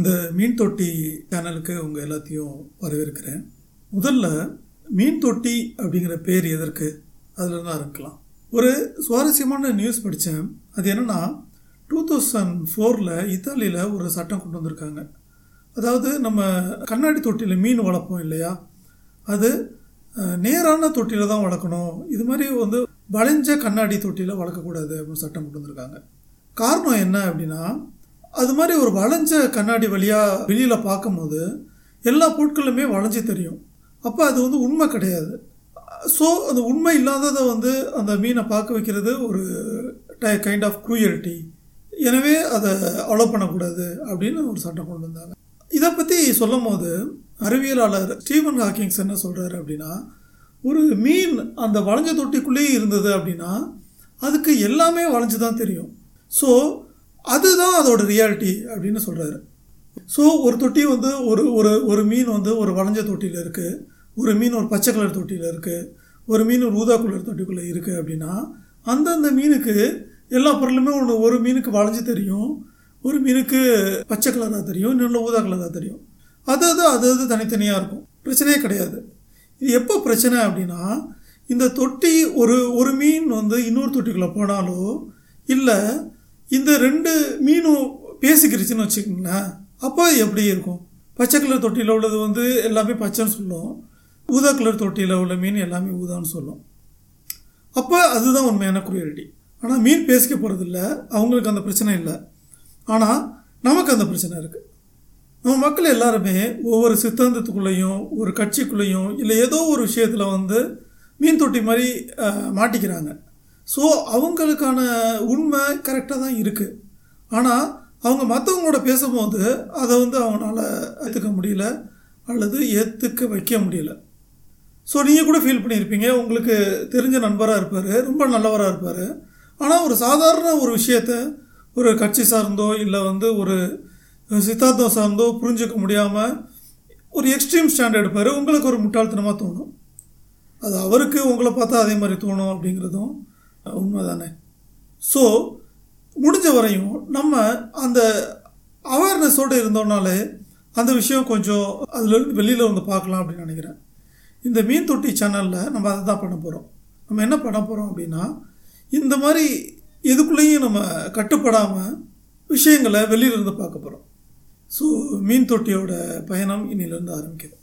இந்த மீன் தொட்டி சேனலுக்கு உங்கள் எல்லாத்தையும் வரவேற்கிறேன். முதல்ல மீன் தொட்டி அப்படிங்கிற பேர் எதற்கு? அதில் தான் இருக்கலாம். ஒரு சுவாரஸ்யமான நியூஸ் படித்தேன் அது என்னென்னா டூ தௌசண்ட் ஃபோரில் இத்தாலியில் ஒரு சட்டம் கொண்டு வந்திருக்காங்க. அதாவது நம்ம கண்ணாடி தொட்டியில் மீன் வளர்ப்போம் இல்லையா? அது நேரான தொட்டியில் தான் வளர்க்கணும். இது மாதிரி வந்து வளைஞ்ச கண்ணாடி தொட்டியில் வளர்க்கக்கூடாது அப்படின்னு சட்டம் கொண்டு வந்திருக்காங்க. காரணம் என்ன அப்படின்னா அது மாதிரி ஒரு வளைஞ்ச கண்ணாடி வழியாக வெளியில் பார்க்கும்போது எல்லா பொருட்களுமே வளைஞ்சு தெரியும். அப்போ அது வந்து உண்மை கிடையாது. ஸோ அது உண்மை இல்லாததை வந்து அந்த மீனை பார்க்க வைக்கிறது ஒரு கைண்ட் ஆஃப் க்ரூயல்ட்டி எனவே அதை அலோவ் பண்ணக்கூடாது அப்படின்னு ஒரு சட்டம் கொண்டு வந்தாங்க. இதை பற்றி சொல்லும் போது அறிவியலாளர் ஸ்டீவன் ஹாக்கிங்ஸ் என்ன சொல்கிறாரு அப்படின்னா ஒரு மீன் அந்த வளைஞ்ச தொட்டிக்குள்ளேயே இருந்தது அப்படின்னா அதுக்கு எல்லாமே வளைஞ்சு தான் தெரியும். ஸோ அதுதான் அதோட ரியாலிட்டி அப்படின்னு சொல்கிறாரு ஸோ ஒரு தொட்டி வந்து ஒரு ஒரு ஒரு மீன் வந்து ஒரு வளைஞ்ச தொட்டியில் இருக்குது ஒரு மீன் ஒரு பச்சை கலர் தொட்டியில் இருக்குது ஒரு மீன் ஒரு ஊதா கலர் தொட்டிக்குள்ளே இருக்குது அப்படின்னா அந்தந்த மீனுக்கு எல்லா பொருளுமே ஒன்று ஒரு மீனுக்கு வளைஞ்சு தெரியும். ஒரு மீனுக்கு பச்சை கலராக தெரியும் இன்னொன்று ஊதா கலராக தெரியும். அது அது அது அது தனித்தனியாக இருக்கும். பிரச்சனையே கிடையாது. இது எப்போ பிரச்சனை அப்படின்னா இந்த தொட்டி ஒரு ஒரு மீன் வந்து இன்னொரு தொட்டிக்குள்ளே போனாலோ இல்லை இந்த ரெண்டு மீனும் பேசிக்கிருச்சுன்னு வச்சுக்கோங்களேன். அப்போ எப்படி இருக்கும்? பச்சை கலர் தொட்டியில் உள்ளது வந்து எல்லாமே பச்சைன்னு சொல்லும். ஊதா கலர் தொட்டியில் உள்ள மீன் எல்லாமே ஊதான்னு சொல்லும். அப்போ அதுதான் உண்மையான குரியரிட்டி ஆனால் மீன் பேசிக்க போகிறதில்ல அவங்களுக்கு அந்த பிரச்சனை இல்லை. ஆனால் நமக்கு அந்த பிரச்சனை இருக்குது நம்ம மக்கள் எல்லாருமே ஒவ்வொரு சித்தாந்தத்துக்குள்ளேயும் ஒரு கட்சிக்குள்ளேயும் இல்லை ஏதோ ஒரு விஷயத்தில் வந்து மீன் தொட்டி மாதிரி மாட்டிக்கிறாங்க. ஸோ அவங்களுக்கான உண்மை கரெக்டாக தான் இருக்குது ஆனால் அவங்க மற்றவங்களோட பேசும்போது அதை வந்து அவங்களால ஏற்றுக்க முடியல அல்லது ஏற்றுக்க வைக்க முடியல. ஸோ நீங்கள் கூட ஃபீல் பண்ணியிருப்பீங்க உங்களுக்கு தெரிஞ்ச நண்பராக இருப்பார் ரொம்ப நல்லவராக இருப்பார். ஆனால் ஒரு சாதாரண ஒரு விஷயத்த ஒரு கட்சி சார்ந்தோ இல்லை வந்து ஒரு சித்தாந்தம் சார்ந்தோ புரிஞ்சுக்க முடியாமல் ஒரு எக்ஸ்ட்ரீம் ஸ்டாண்ட் எடுப்பார் உங்களுக்கு ஒரு முட்டாள்தனமாக தோணும். அது அவருக்கு உங்களை பார்த்தா அதே மாதிரி தோணும் அப்படிங்கிறதும் உண்மை தானே ஸோ முடிஞ்ச வரையும் நம்ம அந்த அவேர்னஸோடு இருந்தோம்னாலே அந்த விஷயம் கொஞ்சம் அதில் வெளியில் வந்து பார்க்கலாம் அப்படின்னு நினைக்கிறேன். இந்த மீன் தொட்டி சேனலில் நம்ம அதை தான் பண்ண போகிறோம் நம்ம என்ன பண்ண போகிறோம் அப்படின்னா இந்த மாதிரி இதுக்குள்ளேயும் நம்ம கட்டுப்படாமல் விஷயங்களை வெளியிலேருந்து பார்க்க போகிறோம் ஸோ மீன் தொட்டியோட பயணம் இன்னிலேருந்து ஆரம்பிக்குது.